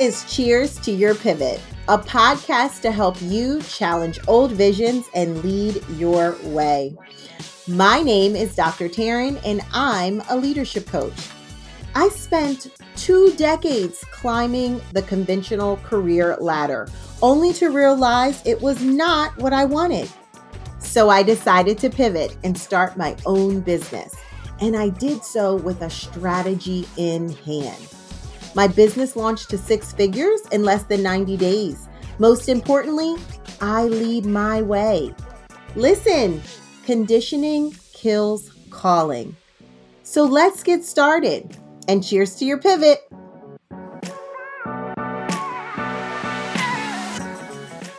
is Cheers to Your Pivot, a podcast to help you challenge old visions and lead your way. My name is Dr. Taryn, and I'm a leadership coach. I spent two decades climbing the conventional career ladder, only to realize it was not what I wanted. So I decided to pivot and start my own business. And I did so with a strategy in hand. My business launched to six figures in less than 90 days. Most importantly, I lead my way. Listen, conditioning kills calling. So let's get started and cheers to your pivot.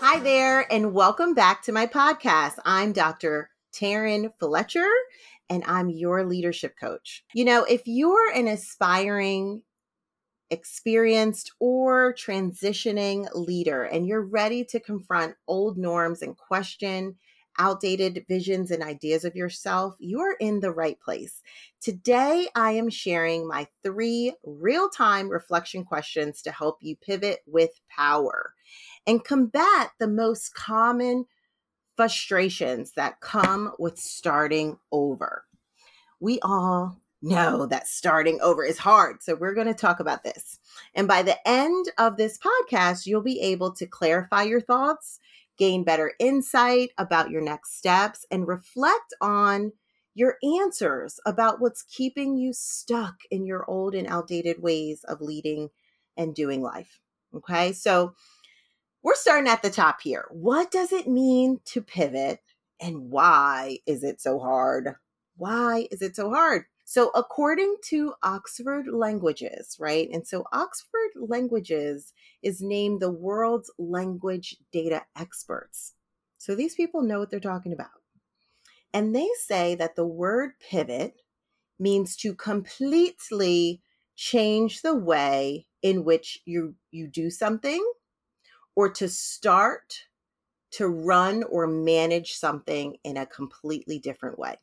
Hi there, and welcome back to my podcast. I'm Dr. Taryn Fletcher, and I'm your leadership coach. You know, if you're an aspiring experienced or transitioning leader and you're ready to confront old norms and question outdated visions and ideas of yourself, you are in the right place. Today, I am sharing my three real time reflection questions to help you pivot with power and combat the most common frustrations that come with starting over. We all know that starting over is hard. So, we're going to talk about this. And by the end of this podcast, you'll be able to clarify your thoughts, gain better insight about your next steps, and reflect on your answers about what's keeping you stuck in your old and outdated ways of leading and doing life. Okay. So, we're starting at the top here. What does it mean to pivot? And why is it so hard? Why is it so hard? So, according to Oxford Languages, right? And so, Oxford Languages is named the world's language data experts. So, these people know what they're talking about. And they say that the word pivot means to completely change the way in which you, you do something or to start to run or manage something in a completely different way.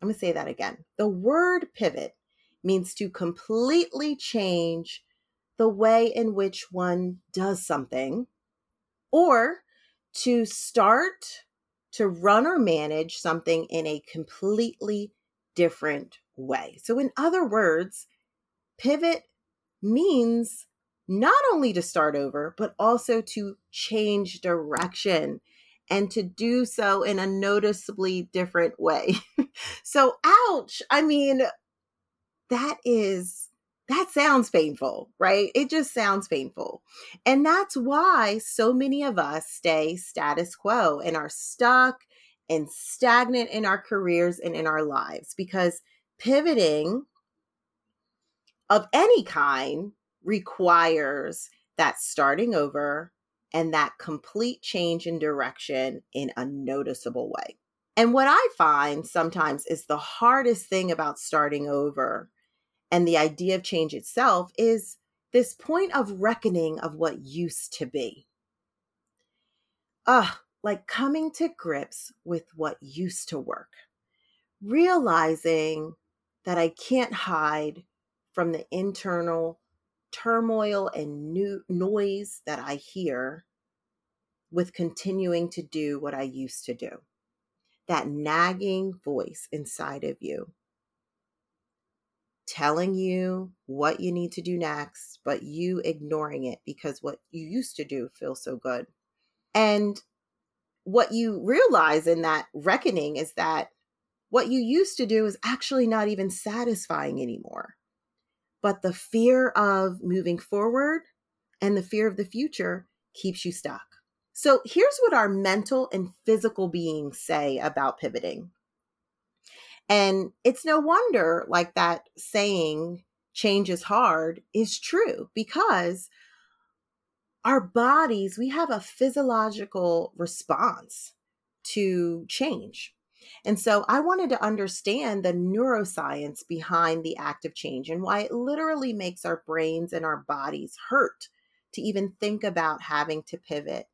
I'm going to say that again. The word pivot means to completely change the way in which one does something or to start to run or manage something in a completely different way. So, in other words, pivot means not only to start over, but also to change direction and to do so in a noticeably different way. so, ouch. I mean, that is that sounds painful, right? It just sounds painful. And that's why so many of us stay status quo and are stuck and stagnant in our careers and in our lives because pivoting of any kind requires that starting over and that complete change in direction in a noticeable way. And what I find sometimes is the hardest thing about starting over and the idea of change itself is this point of reckoning of what used to be. Uh, like coming to grips with what used to work, realizing that I can't hide from the internal turmoil and new noise that I hear with continuing to do what I used to do. That nagging voice inside of you telling you what you need to do next, but you ignoring it because what you used to do feels so good. And what you realize in that reckoning is that what you used to do is actually not even satisfying anymore. But the fear of moving forward and the fear of the future keeps you stuck. So here's what our mental and physical beings say about pivoting. And it's no wonder, like that saying, change is hard, is true because our bodies, we have a physiological response to change. And so I wanted to understand the neuroscience behind the act of change and why it literally makes our brains and our bodies hurt to even think about having to pivot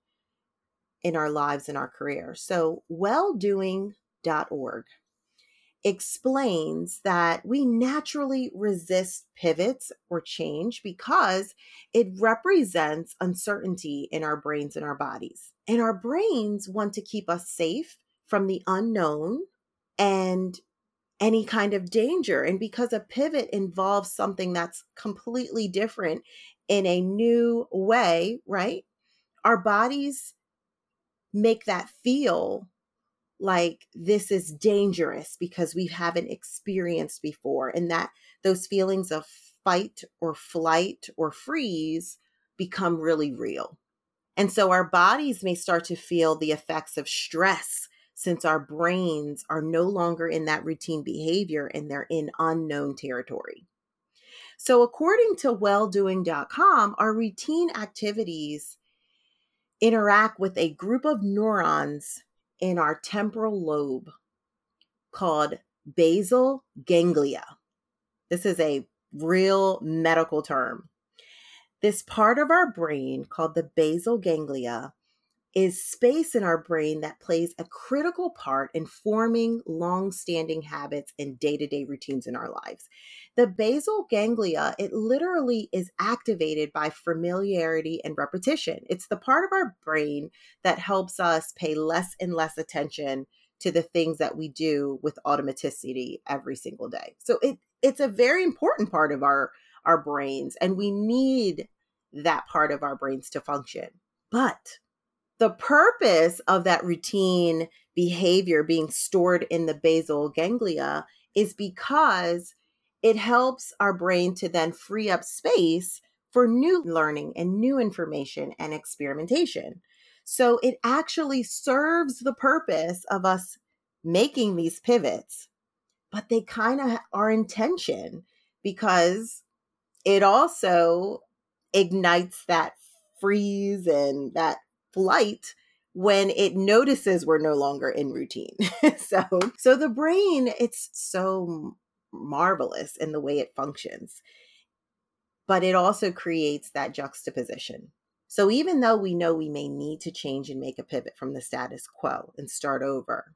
in our lives and our career. So, welldoing.org explains that we naturally resist pivots or change because it represents uncertainty in our brains and our bodies. And our brains want to keep us safe from the unknown and any kind of danger. And because a pivot involves something that's completely different in a new way, right? Our bodies make that feel like this is dangerous because we haven't experienced before and that those feelings of fight or flight or freeze become really real. And so our bodies may start to feel the effects of stress since our brains are no longer in that routine behavior and they're in unknown territory. So, according to welldoing.com, our routine activities interact with a group of neurons in our temporal lobe called basal ganglia. This is a real medical term. This part of our brain called the basal ganglia is space in our brain that plays a critical part in forming long standing habits and day to day routines in our lives. The basal ganglia, it literally is activated by familiarity and repetition. It's the part of our brain that helps us pay less and less attention to the things that we do with automaticity every single day. So it it's a very important part of our our brains and we need that part of our brains to function. But the purpose of that routine behavior being stored in the basal ganglia is because it helps our brain to then free up space for new learning and new information and experimentation. So it actually serves the purpose of us making these pivots, but they kind of are intention because it also ignites that freeze and that flight when it notices we're no longer in routine. so so the brain it's so marvelous in the way it functions. But it also creates that juxtaposition. So even though we know we may need to change and make a pivot from the status quo and start over,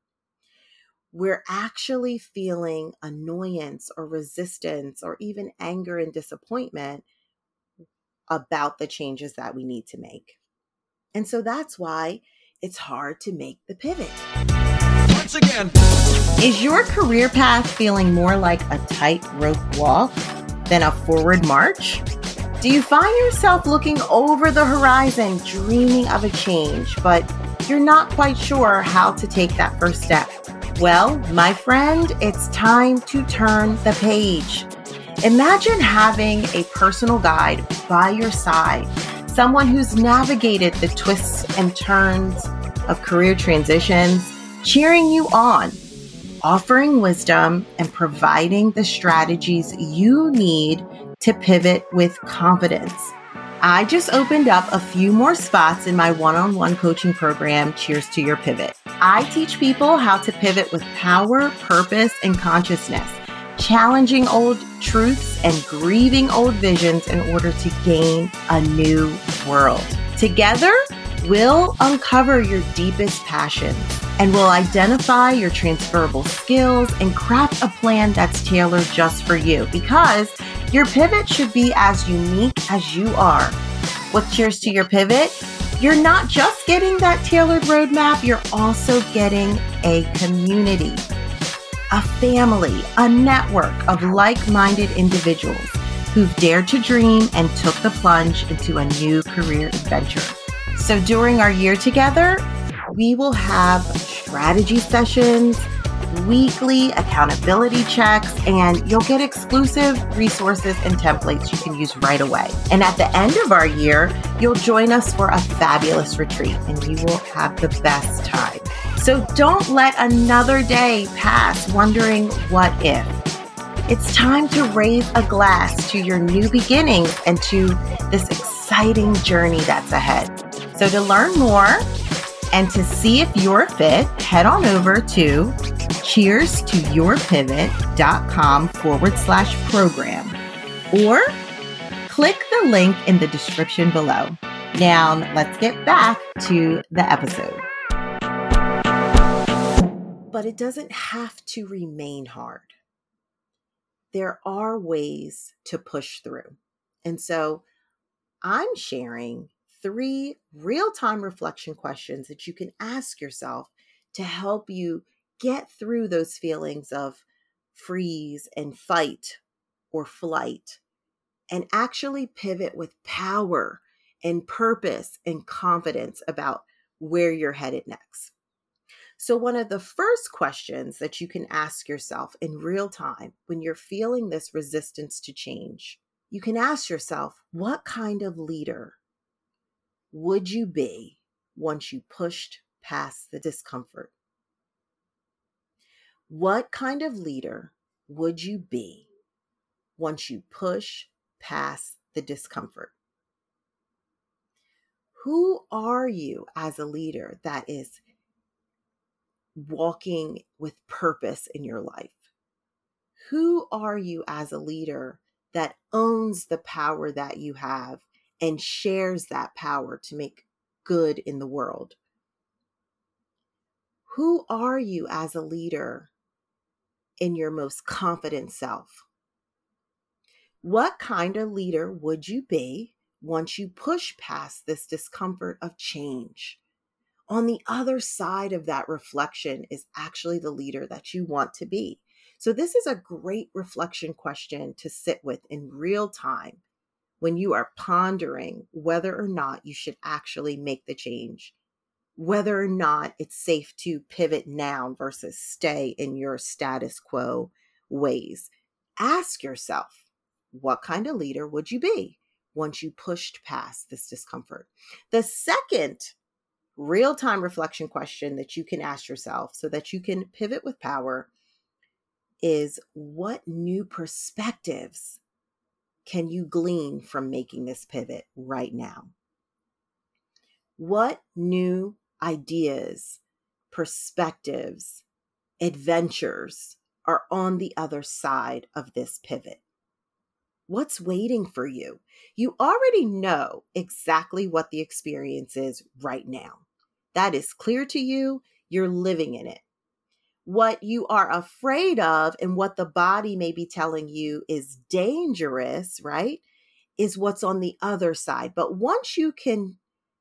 we're actually feeling annoyance or resistance or even anger and disappointment about the changes that we need to make. And so that's why it's hard to make the pivot. Once again, is your career path feeling more like a tightrope walk than a forward march? Do you find yourself looking over the horizon, dreaming of a change, but you're not quite sure how to take that first step? Well, my friend, it's time to turn the page. Imagine having a personal guide by your side someone who's navigated the twists and turns of career transitions, cheering you on, offering wisdom, and providing the strategies you need to pivot with confidence. I just opened up a few more spots in my one on one coaching program, Cheers to Your Pivot. I teach people how to pivot with power, purpose, and consciousness challenging old truths and grieving old visions in order to gain a new world. Together, we'll uncover your deepest passions and we'll identify your transferable skills and craft a plan that's tailored just for you because your pivot should be as unique as you are. With Cheers to Your Pivot, you're not just getting that tailored roadmap, you're also getting a community a family, a network of like minded individuals who've dared to dream and took the plunge into a new career adventure. So during our year together, we will have strategy sessions weekly accountability checks, and you'll get exclusive resources and templates you can use right away. And at the end of our year, you'll join us for a fabulous retreat, and you will have the best time. So don't let another day pass wondering what if. It's time to raise a glass to your new beginnings and to this exciting journey that's ahead. So, to learn more and to see if you're fit, head on over to cheers to yourpivot.com forward slash program or click the link in the description below. Now, let's get back to the episode. But it doesn't have to remain hard. There are ways to push through. And so I'm sharing three real time reflection questions that you can ask yourself to help you get through those feelings of freeze and fight or flight and actually pivot with power and purpose and confidence about where you're headed next. So, one of the first questions that you can ask yourself in real time when you're feeling this resistance to change, you can ask yourself, what kind of leader would you be once you pushed past the discomfort? What kind of leader would you be once you push past the discomfort? Who are you as a leader that is walking with purpose in your life? Who are you as a leader that owns the power that you have and shares that power to make good in the world? Who are you as a leader in your most confident self? What kind of leader would you be once you push past this discomfort of change? On the other side of that reflection is actually the leader that you want to be. So, this is a great reflection question to sit with in real time when you are pondering whether or not you should actually make the change, whether or not it's safe to pivot now versus stay in your status quo ways. Ask yourself, what kind of leader would you be once you pushed past this discomfort? The second real time reflection question that you can ask yourself so that you can pivot with power is what new perspectives can you glean from making this pivot right now? What new ideas, perspectives, adventures are on the other side of this pivot? What's waiting for you? You already know exactly what the experience is right now. That is clear to you. You're living in it what you are afraid of and what the body may be telling you is dangerous, right? Is what's on the other side. But once you can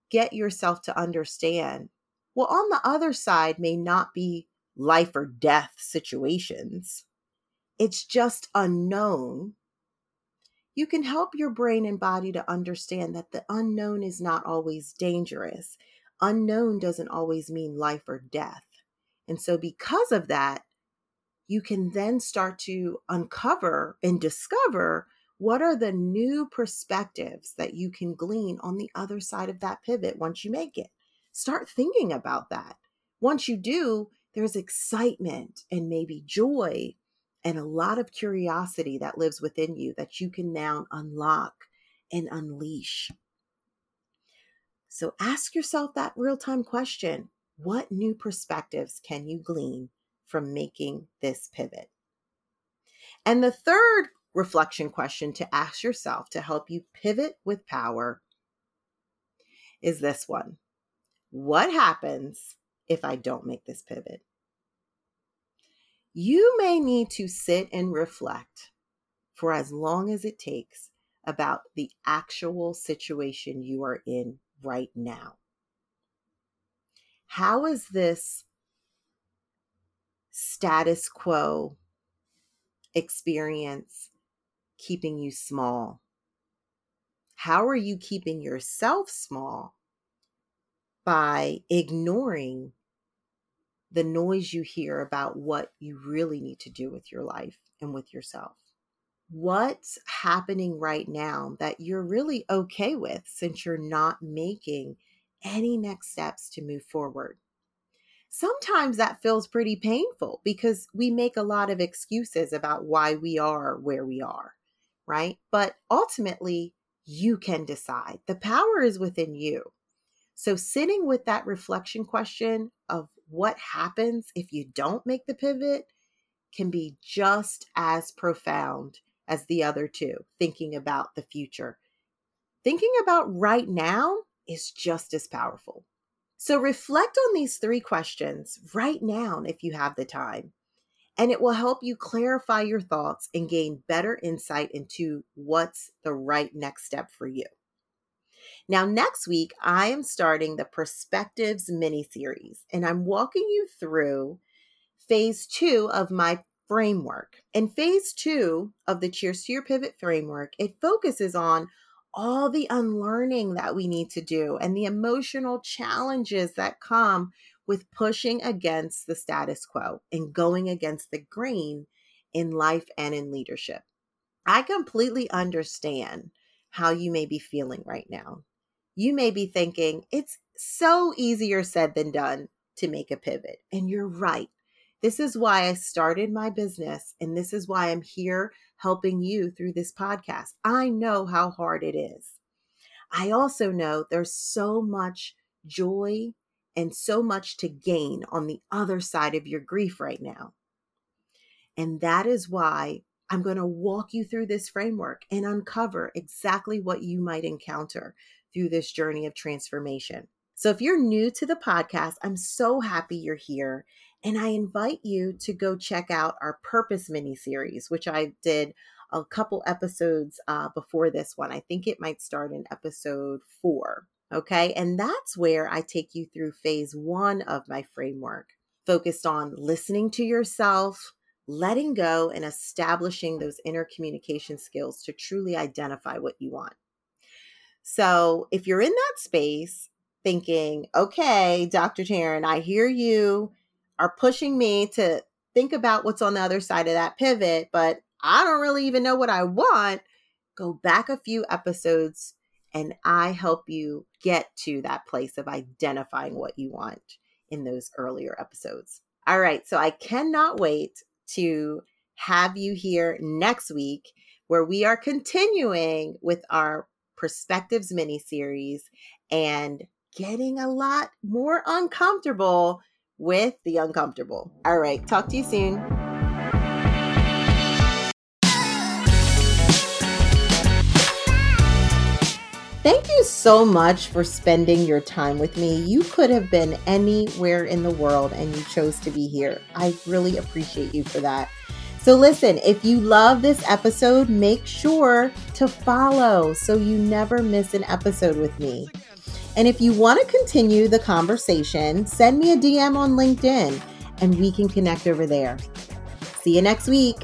get yourself to understand, well, on the other side may not be life or death situations, it's just unknown. You can help your brain and body to understand that the unknown is not always dangerous. Unknown doesn't always mean life or death. And so, because of that, you can then start to uncover and discover what are the new perspectives that you can glean on the other side of that pivot once you make it. Start thinking about that. Once you do, there's excitement and maybe joy and a lot of curiosity that lives within you that you can now unlock and unleash. So ask yourself that real time question what new perspectives can you glean from making this pivot? And the third reflection question to ask yourself to help you pivot with power is this one What happens if I don't make this pivot? You may need to sit and reflect for as long as it takes about the actual situation you are in right now. How is this status quo experience keeping you small? How are you keeping yourself small by ignoring the noise you hear about what you really need to do with your life and with yourself? What's happening right now that you're really okay with since you're not making any next steps to move forward. Sometimes that feels pretty painful because we make a lot of excuses about why we are where we are, right? But ultimately, you can decide. The power is within you. So, sitting with that reflection question of what happens if you don't make the pivot can be just as profound as the other two, thinking about the future. Thinking about right now is just as powerful. So reflect on these three questions right now if you have the time, and it will help you clarify your thoughts and gain better insight into what's the right next step for you. Now, next week, I am starting the Perspectives mini series, and I'm walking you through phase two of my framework. In phase two of the Cheers to Your Pivot framework, it focuses on all the unlearning that we need to do and the emotional challenges that come with pushing against the status quo and going against the grain in life and in leadership. I completely understand how you may be feeling right now. You may be thinking it's so easier said than done to make a pivot. And you're right. This is why I started my business, and this is why I'm here helping you through this podcast. I know how hard it is. I also know there's so much joy and so much to gain on the other side of your grief right now. And that is why I'm going to walk you through this framework and uncover exactly what you might encounter through this journey of transformation. So, if you're new to the podcast, I'm so happy you're here. And I invite you to go check out our Purpose mini series, which I did a couple episodes uh, before this one. I think it might start in episode four. Okay. And that's where I take you through phase one of my framework, focused on listening to yourself, letting go, and establishing those inner communication skills to truly identify what you want. So if you're in that space thinking, okay, Dr. Taryn, I hear you are pushing me to think about what's on the other side of that pivot, but I don't really even know what I want, go back a few episodes and I help you get to that place of identifying what you want in those earlier episodes. All right, so I cannot wait to have you here next week where we are continuing with our Perspectives mini series and getting a lot more uncomfortable with the uncomfortable. All right, talk to you soon. Thank you so much for spending your time with me. You could have been anywhere in the world and you chose to be here. I really appreciate you for that. So, listen, if you love this episode, make sure to follow so you never miss an episode with me. And if you want to continue the conversation, send me a DM on LinkedIn and we can connect over there. See you next week.